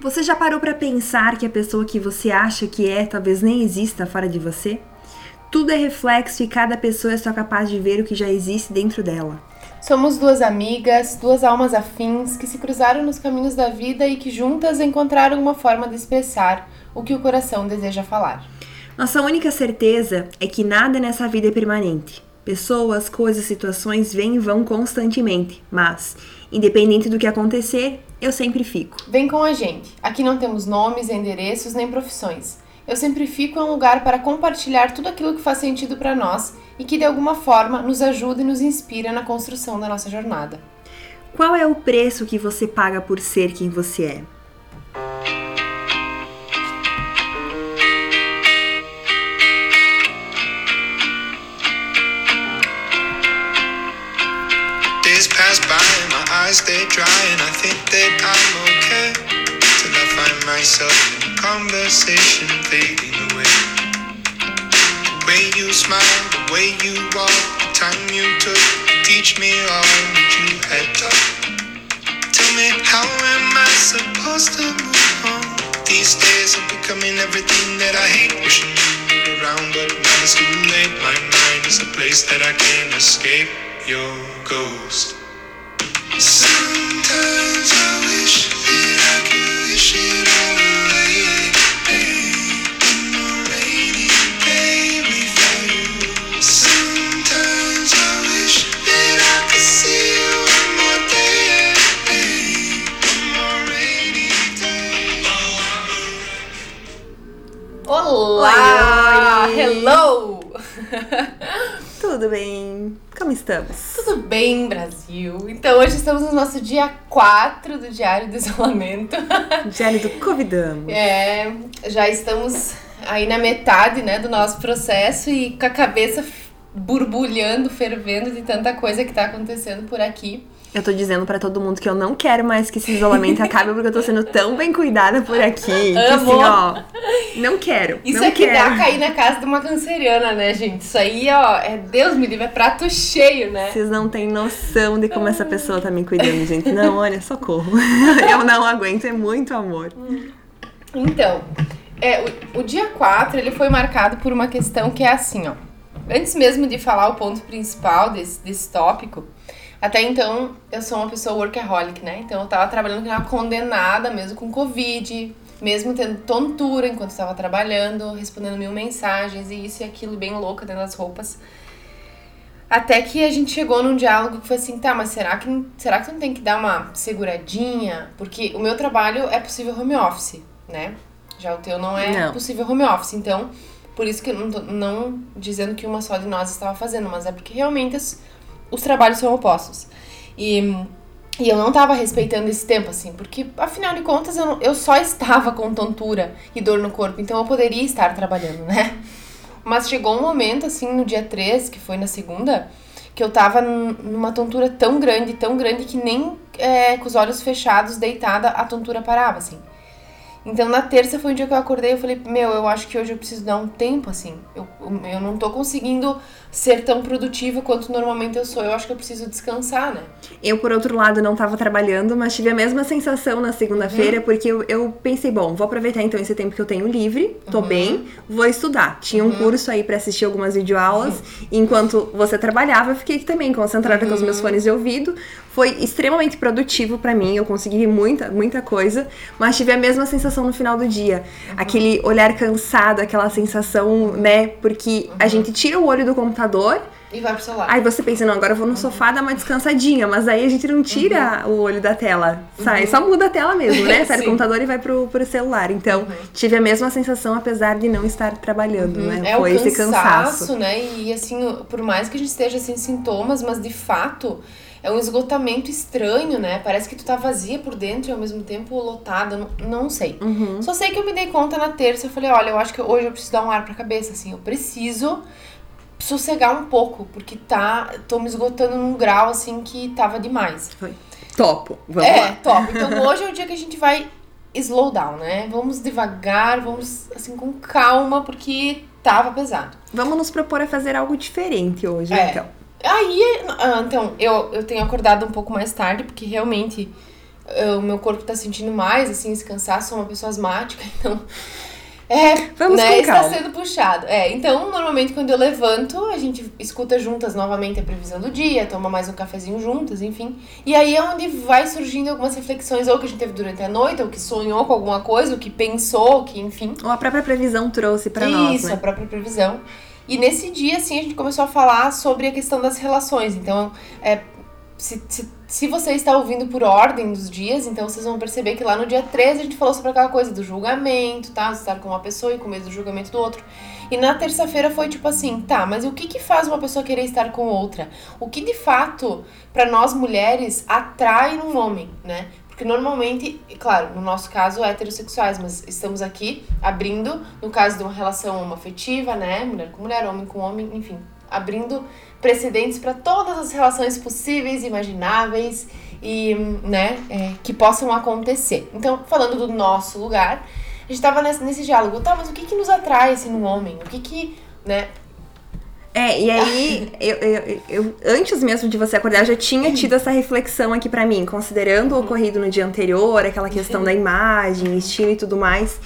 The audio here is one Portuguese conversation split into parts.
Você já parou para pensar que a pessoa que você acha que é talvez nem exista fora de você? Tudo é reflexo e cada pessoa é só capaz de ver o que já existe dentro dela. Somos duas amigas, duas almas afins que se cruzaram nos caminhos da vida e que juntas encontraram uma forma de expressar o que o coração deseja falar. Nossa única certeza é que nada nessa vida é permanente. Pessoas, coisas, situações vêm e vão constantemente, mas, independente do que acontecer, eu sempre fico. Vem com a gente. Aqui não temos nomes, endereços nem profissões. Eu sempre fico em um lugar para compartilhar tudo aquilo que faz sentido para nós e que de alguma forma nos ajuda e nos inspira na construção da nossa jornada. Qual é o preço que você paga por ser quem você é? Eyes stay dry and I think that I'm okay till I find myself in a conversation fading away. The way you smile, the way you walk, the time you took to teach me all that you had taught. Tell me how am I supposed to move on? These days I'm becoming everything that I hate. Wishing you were around, but now it's too late. My mind is a place that I can't escape your ghost. See. Tudo bem? Como estamos? Tudo bem, Brasil? Então, hoje estamos no nosso dia 4 do Diário do Isolamento. Diário do Covidamos. É, já estamos aí na metade, né, do nosso processo e com a cabeça borbulhando, fervendo de tanta coisa que tá acontecendo por aqui. Eu tô dizendo pra todo mundo que eu não quero mais que esse isolamento acabe porque eu tô sendo tão bem cuidada por aqui. Que assim, Amo. ó. Não quero. Isso não é que quero. dá cair na casa de uma canceriana, né, gente? Isso aí, ó, é Deus me livre, é prato cheio, né? Vocês não têm noção de como essa pessoa tá me cuidando, gente. Não, olha, socorro. Eu não aguento, é muito amor. Então, é, o, o dia 4 ele foi marcado por uma questão que é assim, ó. Antes mesmo de falar o ponto principal desse, desse tópico, até então eu sou uma pessoa workaholic, né? Então eu tava trabalhando que era uma condenada mesmo com Covid, mesmo tendo tontura enquanto eu tava trabalhando, respondendo mil mensagens e isso e aquilo bem louca dentro das roupas. Até que a gente chegou num diálogo que foi assim, tá, mas será que, será que não tem que dar uma seguradinha? Porque o meu trabalho é possível home office, né? Já o teu não é Não. possível home office. Então, por isso que eu não tô não dizendo que uma só de nós estava fazendo, mas é porque realmente os, os trabalhos são opostos. E, e eu não tava respeitando esse tempo, assim, porque afinal de contas eu, não- eu só estava com tontura e dor no corpo, então eu poderia estar trabalhando, né? Mas chegou um momento, assim, no dia 3, que foi na segunda, que eu tava num- numa tontura tão grande, tão grande, que nem é, com os olhos fechados, deitada, a tontura parava, assim. Então na terça foi um dia que eu acordei e falei, meu, eu acho que hoje eu preciso dar um tempo, assim. Eu, eu não tô conseguindo ser tão produtiva quanto normalmente eu sou. Eu acho que eu preciso descansar, né? Eu, por outro lado, não tava trabalhando, mas tive a mesma sensação na segunda-feira, porque eu, eu pensei, bom, vou aproveitar então esse tempo que eu tenho livre, tô bem, vou estudar. Tinha um curso aí pra assistir algumas videoaulas, e enquanto você trabalhava, eu fiquei também concentrada com os meus fones de ouvido. Foi extremamente produtivo pra mim, eu consegui muita, muita coisa, mas tive a mesma sensação no final do dia. Aquele olhar cansado, aquela sensação, né, porque a gente tira o olho do computador E vai pro celular. Aí você pensa, não, agora eu vou no sofá dar uma descansadinha, mas aí a gente não tira o olho da tela. Sai, só muda a tela mesmo, né? Sai do computador e vai pro, pro celular. Então, tive a mesma sensação, apesar de não estar trabalhando, né? É Foi o esse cansaço, cansaço. né? E assim, por mais que a gente esteja sem sintomas, mas de fato é um esgotamento estranho, né? Parece que tu tá vazia por dentro e ao mesmo tempo lotada, não, não sei. Uhum. Só sei que eu me dei conta na terça, eu falei, olha, eu acho que hoje eu preciso dar um ar pra cabeça, assim, eu preciso sossegar um pouco, porque tá, tô me esgotando num grau assim que tava demais. Foi. Topo. Vamos é, lá. top. Então hoje é o dia que a gente vai slow down, né? Vamos devagar, vamos assim com calma, porque tava pesado. Vamos nos propor a fazer algo diferente hoje, É. então. Aí, ah, então, eu, eu tenho acordado um pouco mais tarde, porque realmente eh, o meu corpo tá sentindo mais, assim, esse cansaço, sou uma pessoa asmática, então. É, Vamos né, está calma. sendo puxado. É, então, normalmente quando eu levanto, a gente escuta juntas novamente a previsão do dia, toma mais um cafezinho juntas, enfim. E aí é onde vai surgindo algumas reflexões, ou que a gente teve durante a noite, ou que sonhou com alguma coisa, ou que pensou, que enfim. Ou a própria previsão trouxe pra nós, Isso, né? a própria previsão. E nesse dia, assim, a gente começou a falar sobre a questão das relações. Então, é, se, se, se você está ouvindo por ordem dos dias, então vocês vão perceber que lá no dia 13 a gente falou sobre aquela coisa do julgamento, tá? Estar com uma pessoa e com medo do julgamento do outro. E na terça-feira foi tipo assim, tá, mas o que que faz uma pessoa querer estar com outra? O que de fato, para nós mulheres, atrai num homem, né? Porque normalmente, claro, no nosso caso heterossexuais, mas estamos aqui abrindo, no caso de uma relação homoafetiva, né? Mulher com mulher, homem com homem, enfim, abrindo precedentes para todas as relações possíveis, imagináveis e, né, é, que possam acontecer. Então, falando do nosso lugar, a gente tava nesse, nesse diálogo, tá, mas o que que nos atrai, assim, no homem? O que que, né, É, e aí, eu, eu, eu- antes mesmo de você acordar, eu já tinha tido essa reflexão aqui pra mim, considerando o ocorrido no dia anterior, aquela questão da imagem, estilo e tudo mais.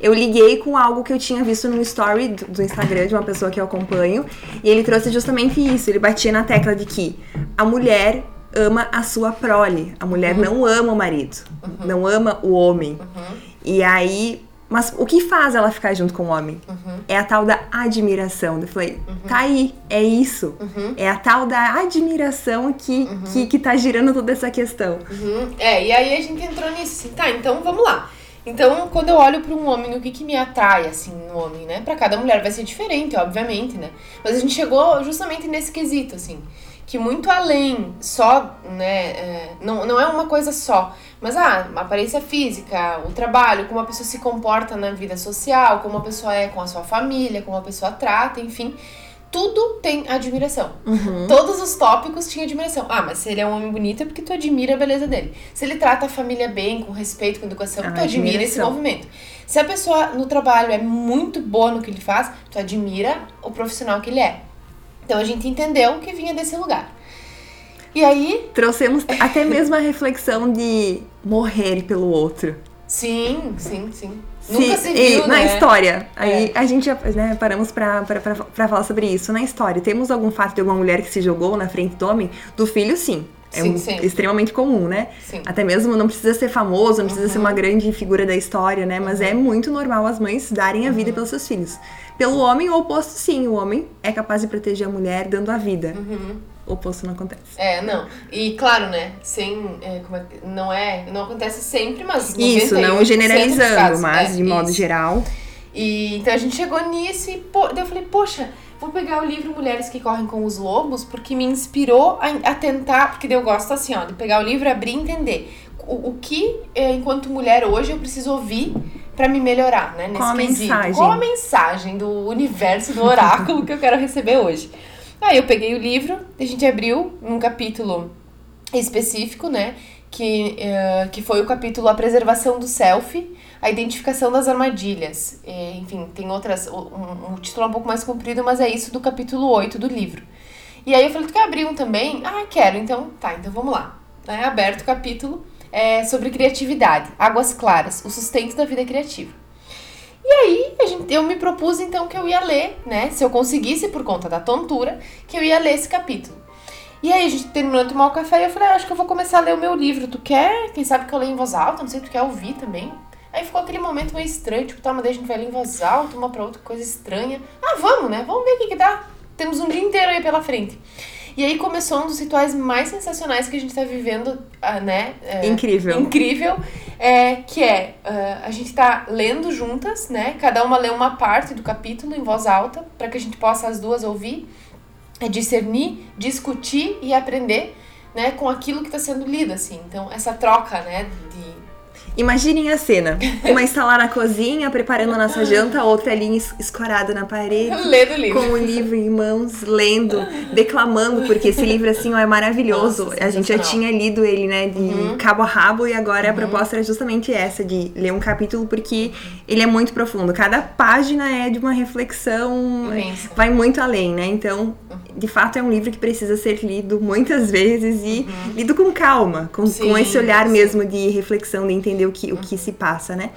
Eu liguei com algo que eu tinha visto no story do do Instagram de uma pessoa que eu acompanho, e ele trouxe justamente isso. Ele batia na tecla de que a mulher ama a sua prole, a mulher não ama o marido, não ama o homem. E aí, mas o que faz ela ficar junto com o homem? É a tal da admiração. Eu falei, tá aí, é isso. É a tal da admiração que, que, que tá girando toda essa questão. Uhum. É, e aí a gente entrou nisso, assim, tá, então vamos lá. Então, quando eu olho para um homem, o que que me atrai, assim, no homem, né? Pra cada mulher vai ser diferente, obviamente, né? Mas a gente chegou justamente nesse quesito, assim, que muito além só, né, é, não, não é uma coisa só, mas ah, a aparência física, o trabalho, como a pessoa se comporta na vida social, como a pessoa é com a sua família, como a pessoa trata, enfim, tudo tem admiração. Todos os tópicos tinham admiração. Ah, mas se ele é um homem bonito é porque tu admira a beleza dele. Se ele trata a família bem, com respeito, com educação, Ah, tu admira esse movimento. Se a pessoa no trabalho é muito boa no que ele faz, tu admira o profissional que ele é. Então a gente entendeu que vinha desse lugar. E aí, Trouxemos até mesmo a reflexão de morrer pelo outro. sim, sim, sim. Nunca se e viu, na né? história, aí É. a gente né, paramos pra, pra, pra, pra falar sobre isso. Na história, temos algum fato de alguma mulher que se jogou na frente do homem? Do filho, sim. É Sim, um- sim. extremamente comum, né? Sim. Até mesmo não precisa ser famoso, não precisa ser Uhum. uma grande figura da história, né? Mas é muito normal as mães darem a vida Uhum. pelos seus filhos. Pelo homem, o oposto, sim. O homem é capaz de proteger a mulher dando a vida. Uhum. O oposto não acontece. É, não. E claro, né? Sem. é, é não é. Não acontece sempre, mas. Isso, 98% não generalizando, mas É, de modo isso. geral. E então a gente chegou nisso e pô, daí eu falei, poxa, vou pegar o livro Mulheres que Correm com os Lobos, porque me inspirou a, a tentar, porque eu gosto assim, ó, de pegar o livro, abrir e entender o, o que, é, enquanto mulher hoje, eu preciso ouvir pra me melhorar, né? Nesse Qual a quesito. mensagem? Qual a mensagem do universo, do oráculo que eu quero receber hoje? Aí eu peguei o livro, a gente abriu um capítulo específico, né? Que, eh, que foi o capítulo A Preservação do Selfie, a identificação das armadilhas. Eh, enfim, tem outras. Um, um título é um pouco mais comprido, mas é isso do capítulo 8 do livro. E aí eu falei, tu quer abrir um também? Ah, quero. Então, tá, então vamos lá. É aberto o capítulo é, sobre criatividade, águas claras, o sustento da vida criativa. E aí, a gente, eu me propus então que eu ia ler, né? Se eu conseguisse, por conta da tontura, que eu ia ler esse capítulo. E aí, a gente terminou de tomar o café e eu falei, ah, acho que eu vou começar a ler o meu livro. Tu quer? Quem sabe que eu leio em voz alta? Não sei, tu quer ouvir também? Aí ficou aquele momento meio estranho, tipo, tá, mas daí a gente vai ler em voz alta, uma pra outra, coisa estranha. Ah, vamos, né? Vamos ver o que que dá. Temos um dia inteiro aí pela frente. E aí começou um dos rituais mais sensacionais que a gente tá vivendo, ah, né? É, Incrível. incrível, é, que é ah, a gente tá lendo juntas, né? Cada uma lê uma parte do capítulo em voz alta, para que a gente possa as duas ouvir, é discernir, discutir e aprender, né? Com aquilo que está sendo lido, assim. Então essa troca, né? De Imaginem a cena. Uma está lá na cozinha, preparando a nossa janta, a outra ali es- escorada na parede. Lendo o livro. Com o livro em mãos, lendo, declamando, porque esse livro, assim, ó, é maravilhoso. Nossa, a gente já tinha lido ele, né, de cabo a rabo, e agora a proposta era justamente essa, de ler um capítulo, porque ele é muito profundo. Cada página é de uma reflexão, Imensa. vai muito além, né? Então, de fato, é um livro que precisa ser lido muitas vezes e lido com calma, com, com Sim, esse olhar sim. mesmo de reflexão, de entender o que, o que se passa, né?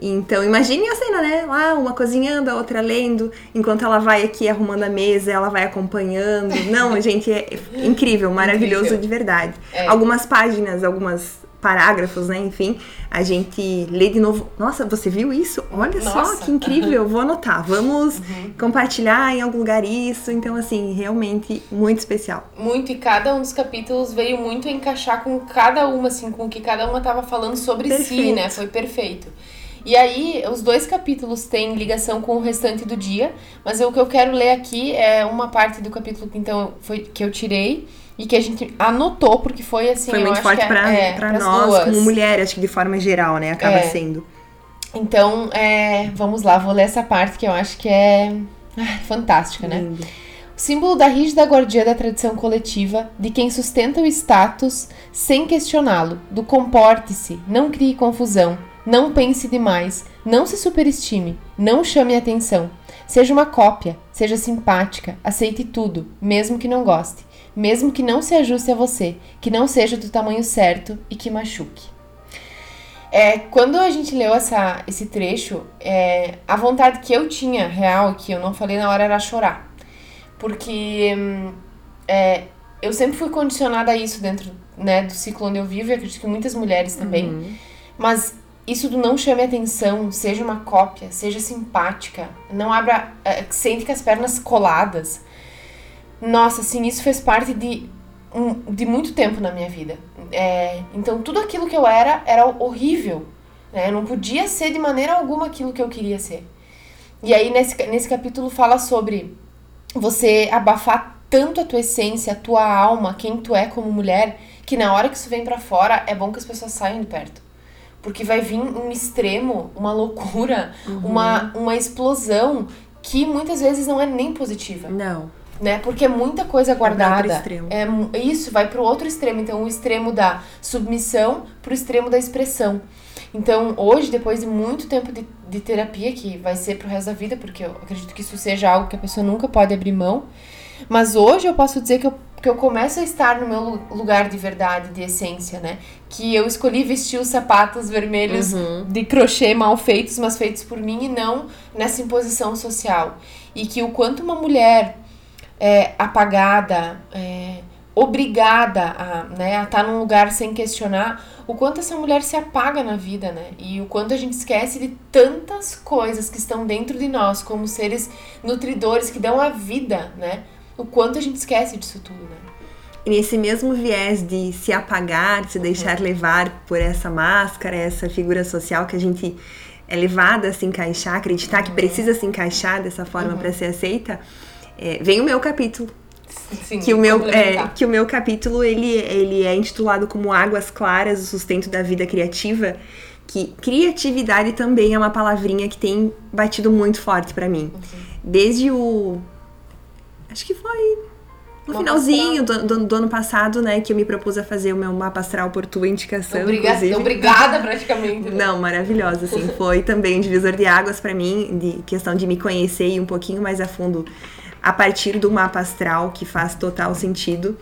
Então, imagine a cena, né? Lá, uma cozinhando, a outra lendo, enquanto ela vai aqui arrumando a mesa, ela vai acompanhando. Não, gente, é incrível, maravilhoso Incrível. de verdade. É. Algumas páginas, algumas parágrafos, né? Enfim, a gente lê de novo. Nossa, você viu isso? Olha só Nossa. Uhum. que incrível, vou anotar. Vamos compartilhar em algum lugar isso. Então, assim, realmente muito especial. Muito, e cada um dos capítulos veio muito encaixar com cada uma, assim, com o que cada uma tava falando sobre si, Perfeito. né? Foi perfeito. E aí, os dois capítulos têm ligação com o restante do dia, mas o que eu quero ler aqui é uma parte do capítulo que então foi que eu tirei e que a gente anotou, porque foi assim. Foi muito forte que é- pra, é, pra nós, duas. como mulher, acho que de forma geral, né? Acaba É. sendo. Então, é, vamos lá, vou ler essa parte que eu acho que é ai, fantástica, né? Lindo. O símbolo da rígida guardia da tradição coletiva, de quem sustenta o status sem questioná-lo, do comporte-se, não crie confusão, não pense demais, não se superestime, não chame atenção. Seja uma cópia, seja simpática, aceite tudo, mesmo que não goste, mesmo que não se ajuste a você, que não seja do tamanho certo e que machuque. É, quando a gente leu essa, esse trecho, é, a vontade que eu tinha, real, que eu não falei na hora, era chorar. Porque hum, é, eu sempre fui condicionada a isso dentro né, do ciclo onde eu vivo, e acredito que muitas mulheres também. Mas isso do não chame atenção, seja uma cópia, seja simpática, não abra. é, sente com as pernas coladas. Nossa, assim, isso fez parte de, de muito tempo na minha vida. É, então, tudo aquilo que eu era era horrível. Né? Eu não podia ser de maneira alguma aquilo que eu queria ser. E aí, nesse, nesse capítulo, fala sobre você abafar tanto a tua essência, a tua alma, quem tu é como mulher, que na hora que isso vem pra fora, é bom que as pessoas saiam de perto. Porque vai vir um extremo, uma loucura, uma, uma explosão que muitas vezes não é nem positiva Não. Né? Porque é muita coisa guardada. É isso vai pro outro extremo, então o extremo da submissão pro extremo da expressão. Então, hoje, depois de muito tempo de, de terapia, que vai ser pro resto da vida, porque eu acredito que isso seja algo que a pessoa nunca pode abrir mão, mas hoje eu posso dizer que eu, que eu começo a estar no meu lu- lugar de verdade, de essência, né? Que eu escolhi vestir os sapatos vermelhos de crochê mal feitos, mas feitos por mim e não nessa imposição social. E que o quanto uma mulher é, apagada, é, obrigada a né, a estar num lugar sem questionar, o quanto essa mulher se apaga na vida, né? E o quanto a gente esquece de tantas coisas que estão dentro de nós, como seres nutridores que dão a vida, né? O quanto a gente esquece disso tudo, né? E nesse mesmo viés de se apagar, de se deixar levar por essa máscara, essa figura social que a gente é levada a se encaixar, acreditar que precisa se encaixar dessa forma para ser aceita, é, vem o meu capítulo. Sim, Que o meu, é, que o meu capítulo ele, ele é intitulado como Águas Claras, o sustento da vida criativa. Que criatividade também é uma palavrinha que tem batido muito forte pra mim. Desde o. Acho que foi no finalzinho do, do, do ano passado, né? Que eu me propus a fazer o meu mapa astral por tua indicação. Obrigada, inclusive. obrigada praticamente. né? Não, maravilhosa, assim. Foi também um divisor de águas pra mim, de questão de me conhecer e um pouquinho mais a fundo a partir do mapa astral, que faz total sentido.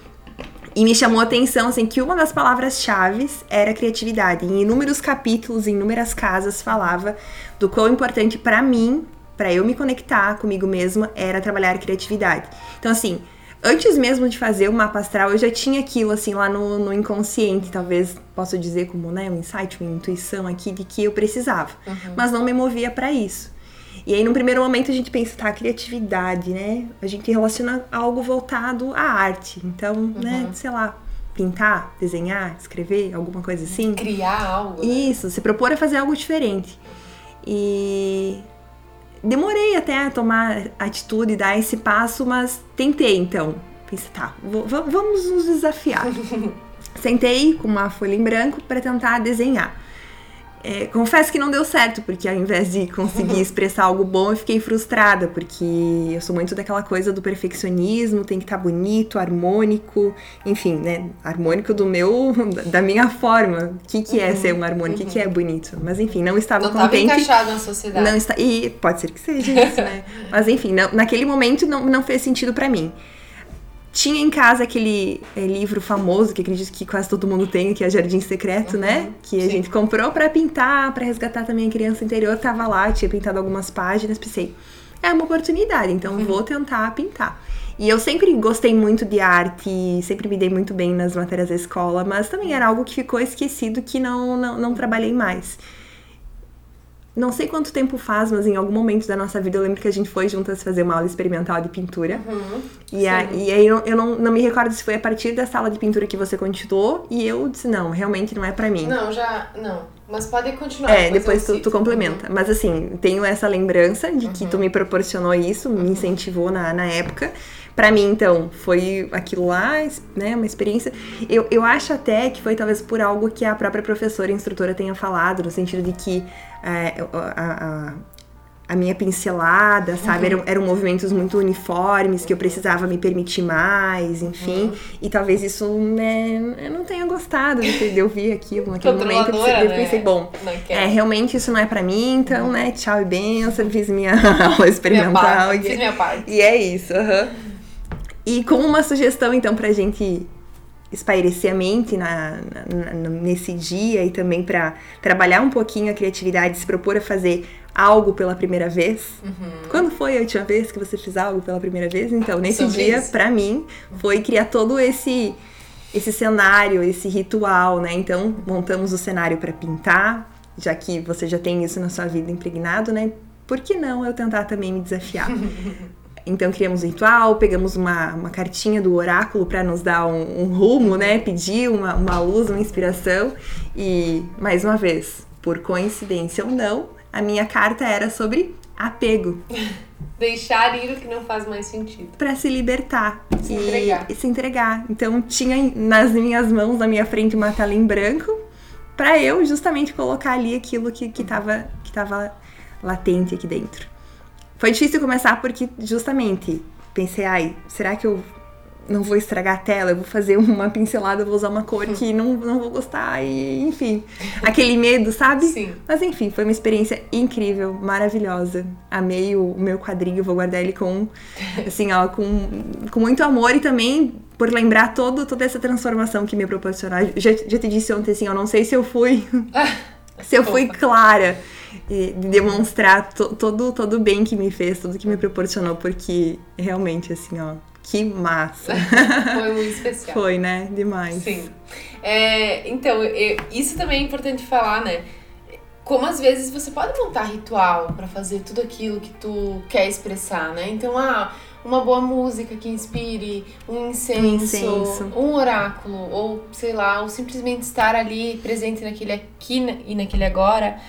E me chamou a atenção, assim, que uma das palavras-chave era criatividade. Em inúmeros capítulos, em inúmeras casas, falava do quão importante pra mim, pra eu me conectar comigo mesma, era trabalhar criatividade. Então, assim, antes mesmo de fazer o mapa astral, eu já tinha aquilo, assim, lá no, no inconsciente, talvez posso dizer como, né, um insight, uma intuição aqui de que eu precisava. Mas não me movia pra isso. E aí, num primeiro momento, a gente pensa, tá, criatividade, né? A gente relaciona algo voltado à arte. Então, né, sei lá, pintar, desenhar, escrever, alguma coisa assim. Criar algo. né? Isso, se propor a fazer algo diferente. E demorei até a tomar atitude e dar esse passo, mas tentei então. Pensei, tá, vamos nos desafiar. Sentei com uma folha em branco para tentar desenhar. É, confesso que não deu certo, porque ao invés de conseguir expressar algo bom, eu fiquei frustrada, porque eu sou muito daquela coisa do perfeccionismo, tem que estar tá bonito, harmônico, enfim, né? Harmônico do meu, da minha forma. O que, que é ser um harmônico? O que, que é bonito? Mas enfim, não estava Não contente. estava encaixado na sociedade. Não está, e pode ser que seja isso, né? Mas enfim, não, naquele momento não, não fez sentido para mim. Tinha em casa aquele é, livro famoso que acredito que quase todo mundo tem, que é Jardim Secreto, uhum, né? Que sim. a gente comprou para pintar, para resgatar também a criança interior. Tava lá, tinha pintado algumas páginas, pensei, é uma oportunidade, então uhum. vou tentar pintar. E eu sempre gostei muito de arte, sempre me dei muito bem nas matérias da escola, mas também era algo que ficou esquecido que não, não, não trabalhei mais não sei quanto tempo faz, mas em algum momento da nossa vida eu lembro que a gente foi juntas fazer uma aula experimental de pintura. Uhum, e, a, e, aí eu, eu não, não, me recordo se foi a partir da sala de pintura que você continuou. E eu disse, não, realmente não é para mim. Não, já. Não. Mas pode continuar. É, depois, depois tu, tu, complementa. Uhum. Mas assim, tenho essa lembrança de que uhum. tu me proporcionou isso, me uhum. incentivou na, na época. Para mim, então, foi aquilo lá, né, uma experiência. Eu, eu acho até que foi talvez por algo que a própria professora e instrutora tenha falado, no sentido de que é, a, a, a minha pincelada, sabe? Uhum. Eram, eram movimentos muito uniformes, que eu precisava me permitir mais, enfim. Uhum. E talvez isso, né, eu não tenha gostado de eu vi aquilo naquele momento. Eu, eu pensei, né? bom, é, realmente isso não é para mim, então, uhum. né, tchau e benção, fiz minha aula experimental. Minha parte, e, minha parte. e é isso, aham. E como uma sugestão, então, pra gente espairecer a mente na, na, nesse dia e também para trabalhar um pouquinho a criatividade, se propor a fazer algo pela primeira vez. Uhum. Quando foi a última vez que você fez algo pela primeira vez? Então, nesse dia, para mim, foi criar todo esse esse cenário, esse ritual, né? Então, montamos o cenário para pintar, já que você já tem isso na sua vida impregnado, né? Por que não eu tentar também me desafiar? Então criamos um ritual, pegamos uma, uma cartinha do oráculo para nos dar um, um, rumo, né? Pedir uma, uma luz, uma inspiração. E, mais uma vez, por coincidência ou não, a minha carta era sobre apego. Deixar ir o que não faz mais sentido. Para se libertar. Se e, entregar. E se entregar. Então tinha nas minhas mãos, na minha frente, uma tela em branco para eu justamente colocar ali aquilo que, que, tava, que tava latente aqui dentro. Foi difícil começar porque justamente pensei, ai, será que eu não vou estragar a tela? Eu vou fazer uma pincelada, vou usar uma cor que não, não vou gostar e enfim, aquele medo, sabe? Sim. Mas enfim, foi uma experiência incrível, maravilhosa. Amei o, o meu quadrinho, vou guardar ele com assim, ó, com, com muito amor e também por lembrar todo, toda essa transformação que me proporcionou. Já, já te disse ontem assim, eu não sei se eu fui se eu fui clara e demonstrar to, todo, todo o bem que me fez, tudo que me proporcionou, porque realmente, assim, ó, que massa. Foi muito especial. Foi, né? Demais. Sim. É, então, eu, isso também é importante falar, né? Como às vezes você pode montar ritual para fazer tudo aquilo que tu quer expressar, né? Então, ah, uma boa música que inspire, um incenso, um, incenso. um oráculo, ou sei lá, ou simplesmente estar ali presente naquele aqui e naquele agora.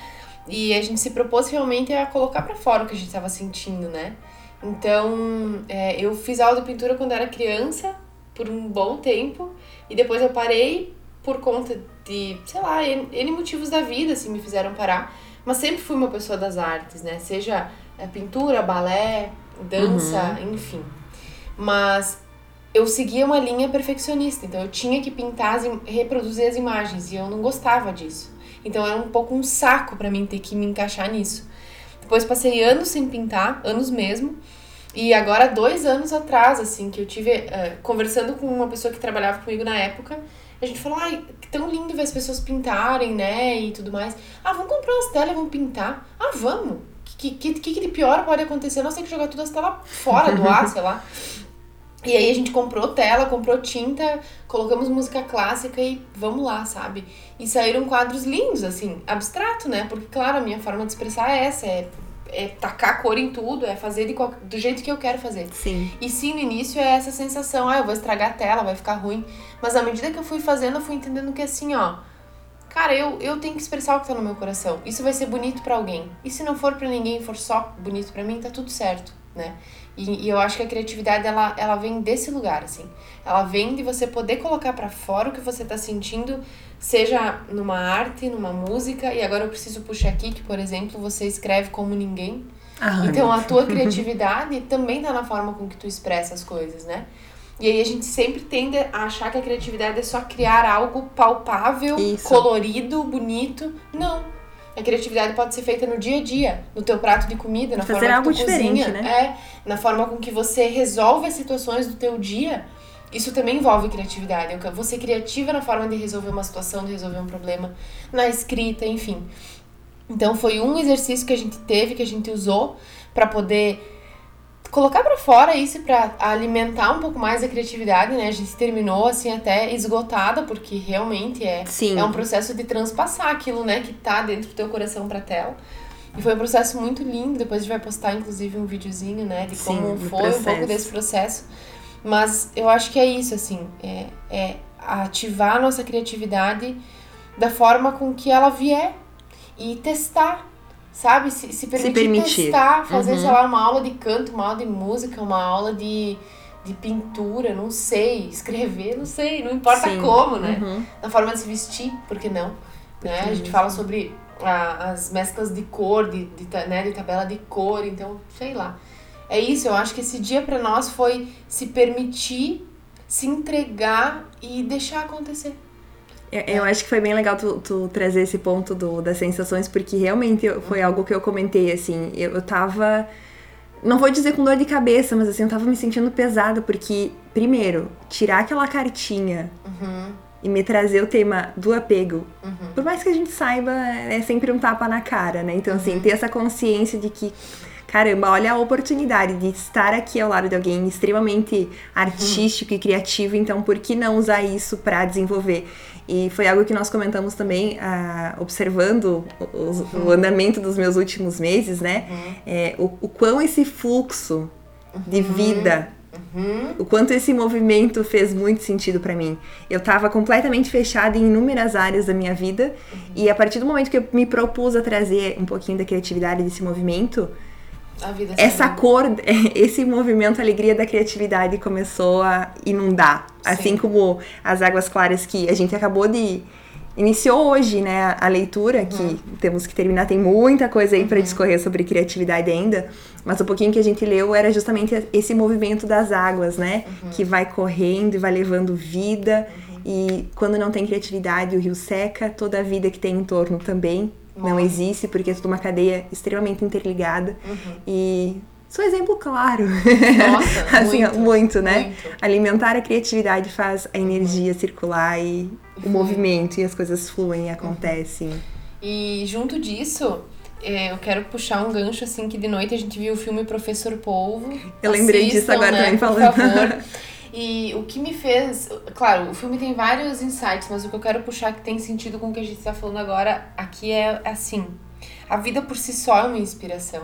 E a gente se propôs realmente a colocar para fora o que a gente estava sentindo, né? Então, é, eu fiz aula de pintura quando era criança, por um bom tempo, e depois eu parei por conta de, sei lá, N motivos da vida, assim, me fizeram parar. Mas sempre fui uma pessoa das artes, né? Seja é, pintura, balé, dança, uhum. enfim. Mas eu seguia uma linha perfeccionista, então eu tinha que pintar, reproduzir as imagens, e eu não gostava disso. Então era um pouco um saco para mim ter que me encaixar nisso. Depois passei anos sem pintar, anos mesmo. E agora, dois anos atrás, assim, que eu tive uh, conversando com uma pessoa que trabalhava comigo na época, a gente falou, ai, que tão lindo ver as pessoas pintarem, né, e tudo mais. Ah, vamos comprar umas telas, vamos pintar. Ah, vamos. O que, que, que, que de pior pode acontecer? Nós temos que jogar todas as telas fora do ar, sei lá. E aí a gente comprou tela, comprou tinta, colocamos música clássica e vamos lá, sabe? E saíram quadros lindos, assim, abstrato, né? Porque, claro, a minha forma de expressar é essa, é, é tacar cor em tudo, é fazer qualquer, do jeito que eu quero fazer. Sim. E sim, no início é essa sensação, ah, eu vou estragar a tela, vai ficar ruim. Mas à medida que eu fui fazendo, eu fui entendendo que assim, ó, cara, eu, eu tenho que expressar o que tá no meu coração. Isso vai ser bonito para alguém. E se não for para ninguém, for só bonito para mim, tá tudo certo né? E, e eu acho que a criatividade, ela, ela vem desse lugar, assim. Ela vem de você poder colocar para fora o que você tá sentindo, seja numa arte, numa música, e agora eu preciso puxar aqui que, por exemplo, você escreve como ninguém. Ah, Então a tua criatividade também tá na forma com que tu expressa as coisas, né? E aí a gente sempre tende a achar que a criatividade é só criar algo palpável, Isso. colorido, bonito. Não. A criatividade pode ser feita no dia a dia, no teu prato de comida, na Fazer forma que tu cozinha, né? é, na forma com que você resolve as situações do teu dia. Isso também envolve criatividade. Eu- Você criativa na forma de resolver uma situação, de resolver um problema, na escrita, enfim. Então foi um exercício que a gente teve, que a gente usou pra poder colocar pra fora isso para alimentar um pouco mais a criatividade, né? A gente terminou assim até esgotada porque realmente é Sim. é um processo de transpassar aquilo, né, que tá dentro do teu coração pra tela. E foi um processo muito lindo. Depois a gente vai postar inclusive um videozinho, né, de Sim, como foi um pouco desse processo. Mas eu acho que é isso assim, é, é ativar a nossa criatividade da forma com que ela vier e testar, sabe? Se, se permitir, permitir. testar, fazer, Uhum. sei lá, uma aula de canto, uma aula de música, uma aula de, de pintura, não sei, escrever, não sei, não importa Sim. como, né? Uhum. Na forma de se vestir, por que não? Né? A gente fala sobre a- as mesclas de cor, de, de, né, de tabela de cor, então, sei lá. É isso, eu acho que esse dia pra nós foi se permitir, se entregar e deixar acontecer. Eu, eu acho que foi bem legal tu, tu trazer esse ponto do, das sensações, porque realmente foi algo que eu comentei, assim, eu, eu tava. Não vou dizer com dor de cabeça, mas assim, eu tava me sentindo pesada, porque, primeiro, tirar aquela cartinha Uhum, e me trazer o tema do apego, uhum. por mais que a gente saiba, é sempre um tapa na cara, né? Então, Uhum. assim, ter essa consciência de que, caramba, olha a oportunidade de estar aqui ao lado de alguém extremamente artístico e criativo, então por que não usar isso pra desenvolver? E foi algo que nós comentamos também, ah, observando o, os- o andamento dos meus últimos meses, né? É, o, o quão esse fluxo de vida Uhum. o quanto esse movimento fez muito sentido pra mim. Eu tava completamente fechada em inúmeras áreas da minha vida e a partir do momento que eu me propus a trazer um pouquinho da criatividade desse movimento, essa cor, esse movimento, a alegria da criatividade começou a inundar. Assim Sim. como as águas claras que a gente acabou de. Iniciou hoje, né, a leitura, que Uhum. temos que terminar, tem muita coisa aí pra discorrer sobre criatividade ainda, mas o pouquinho que a gente leu era justamente esse movimento das águas, né, Uhum. que vai correndo e vai levando vida, e quando não tem criatividade, o rio seca, toda a vida que tem em torno também não existe, porque é tudo uma cadeia extremamente interligada. Uhum. E sou exemplo claro. Nossa, assim, ó, muito, muito, né? muito. Alimentar a criatividade faz a energia circular e o movimento e as coisas fluem e acontecem. E junto disso, é, eu quero puxar um gancho assim que de noite a gente viu o filme Professor Polvo. Eu lembrei disso agora né, também por falando. favor. E o que me fez. Claro, o filme tem vários insights, mas o que eu quero puxar que tem sentido com o que a gente tá falando agora aqui é assim: a vida por si só é uma inspiração.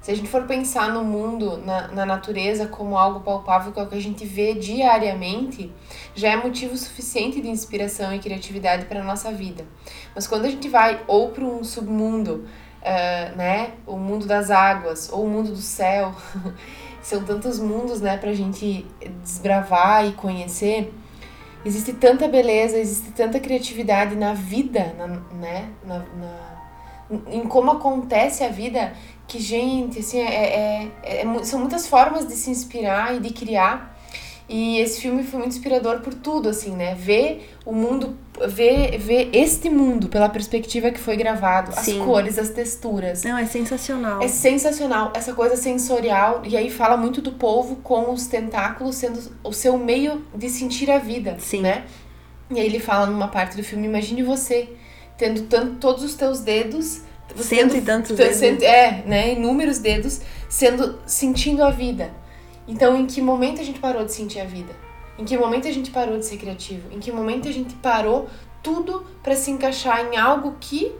Se a gente for pensar no mundo, na, na natureza, como algo palpável, que é o que a gente vê diariamente, já é motivo suficiente de inspiração e criatividade para nossa vida. Mas quando a gente vai ou para um submundo, eh, né, o mundo das águas ou o mundo do céu, são tantos mundos, né, pra gente desbravar e conhecer. Existe tanta beleza, existe tanta criatividade na vida, na, né, na, na- em como acontece a vida, que, gente, assim, é, é- é mu- são muitas formas de se inspirar e de criar. E esse filme foi muito inspirador por tudo, assim, né? Ver o mundo, ver, ver este mundo pela perspectiva que foi gravado, Sim. as cores, as texturas. Não, é sensacional. É sensacional, essa coisa sensorial. E aí fala muito do polvo com os tentáculos sendo o seu meio de sentir a vida, Sim. né? E aí ele fala numa parte do filme, imagine você tendo tanto, todos os teus dedos... Cento e tantos dedos. cento- É, né? Inúmeros dedos sendo, sentindo a vida. Então, em que momento a gente parou de sentir a vida? Em que momento a gente parou de ser criativo? Em que momento a gente parou tudo pra se encaixar em algo que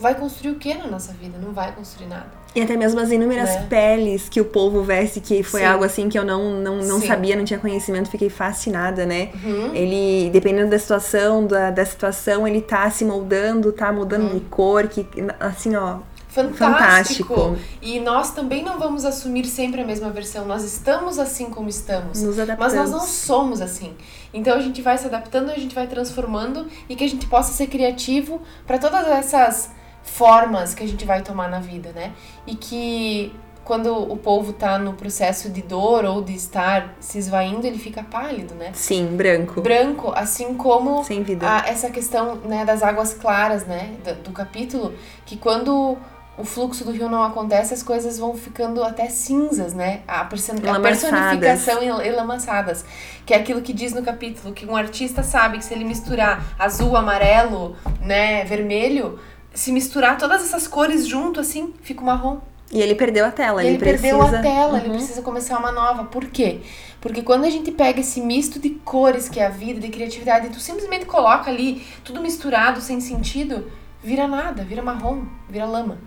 vai construir o que na nossa vida? Não vai construir nada. E até mesmo as inúmeras Né? peles que o povo veste, que foi Sim. algo assim que eu não, não, não Sim. sabia, não tinha conhecimento, fiquei fascinada, né? Uhum. Ele, dependendo da situação, da, da situação, ele tá se moldando, tá mudando Uhum. de cor, que assim, ó, fantástico. Fantástico. E nós também não vamos assumir sempre a mesma versão. Nós estamos assim como estamos. Nos Mas nós não somos assim. Então a gente vai se adaptando, a gente vai transformando e que a gente possa ser criativo para todas essas formas que a gente vai tomar na vida, né? E que quando o povo tá no processo de dor ou de estar se esvaindo, ele fica pálido, né? Sim, branco. Branco, assim como Sem vida. a- essa questão né, das águas claras, né, do, do capítulo, que quando o fluxo do rio não acontece, as coisas vão ficando até cinzas, né? A, person a personificação e, lamaçadas, que é aquilo que diz no capítulo, que um artista sabe que se ele misturar azul, amarelo, né, vermelho, se misturar todas essas cores junto, assim, fica um marrom. E ele perdeu a tela. E ele precisa... perdeu a tela, ele Uhum. precisa começar uma nova. Por quê? Porque quando a gente pega esse misto de cores que é a vida, de criatividade, e tu simplesmente coloca ali tudo misturado, sem sentido, vira nada, vira marrom, vira lama.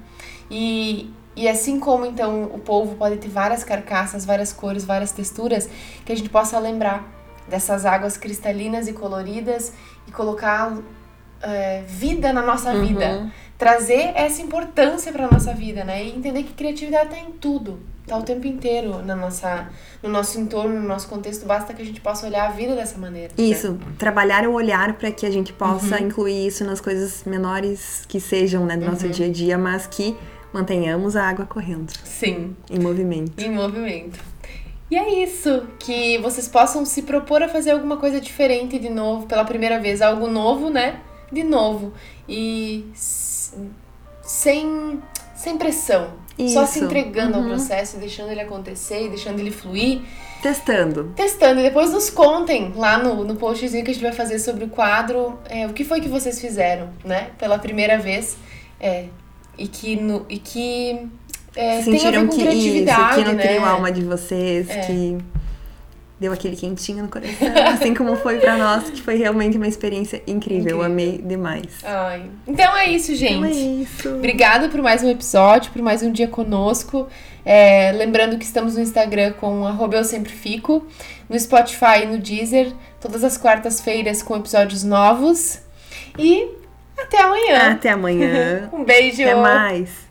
E, e assim como então o polvo pode ter várias carcaças, várias cores, várias texturas, que a gente possa lembrar dessas águas cristalinas e coloridas e colocar é, vida na nossa Uhum. vida trazer essa importância para nossa vida, né? E entender que criatividade tá em tudo, tá o tempo inteiro na nossa, no nosso entorno, no nosso contexto, basta que a gente possa olhar a vida dessa maneira. né? Isso, trabalhar o olhar para que a gente possa Uhum. incluir isso nas coisas menores que sejam, né, do Uhum. nosso dia a dia, mas que mantenhamos a água correndo, Sim, em movimento. em movimento. E é isso, que vocês possam se propor a fazer alguma coisa diferente de novo, pela primeira vez, algo novo, né? De novo. E sem, sem pressão. Só se Isso. entregando ao Uhum. processo, e deixando ele acontecer deixando ele fluir. Testando. testando. E depois nos contem lá no, no postzinho que a gente vai fazer sobre o quadro é, o que foi que vocês fizeram, né? Pela primeira vez. É, e que, no, e que é, Sentiram que isso, que né? nutriu a alma de vocês, É. que deu aquele quentinho no coração, assim como foi pra nós, que foi realmente uma experiência incrível. Incrível. Eu amei demais. Ai. Então é isso, gente. Então é isso. Obrigada por mais um episódio, por mais um dia conosco. É, lembrando que estamos no Instagram com arroba eu sempre fico, no Spotify e no Deezer, todas as quartas-feiras com episódios novos. E até amanhã. Até amanhã. Um beijo. Até mais.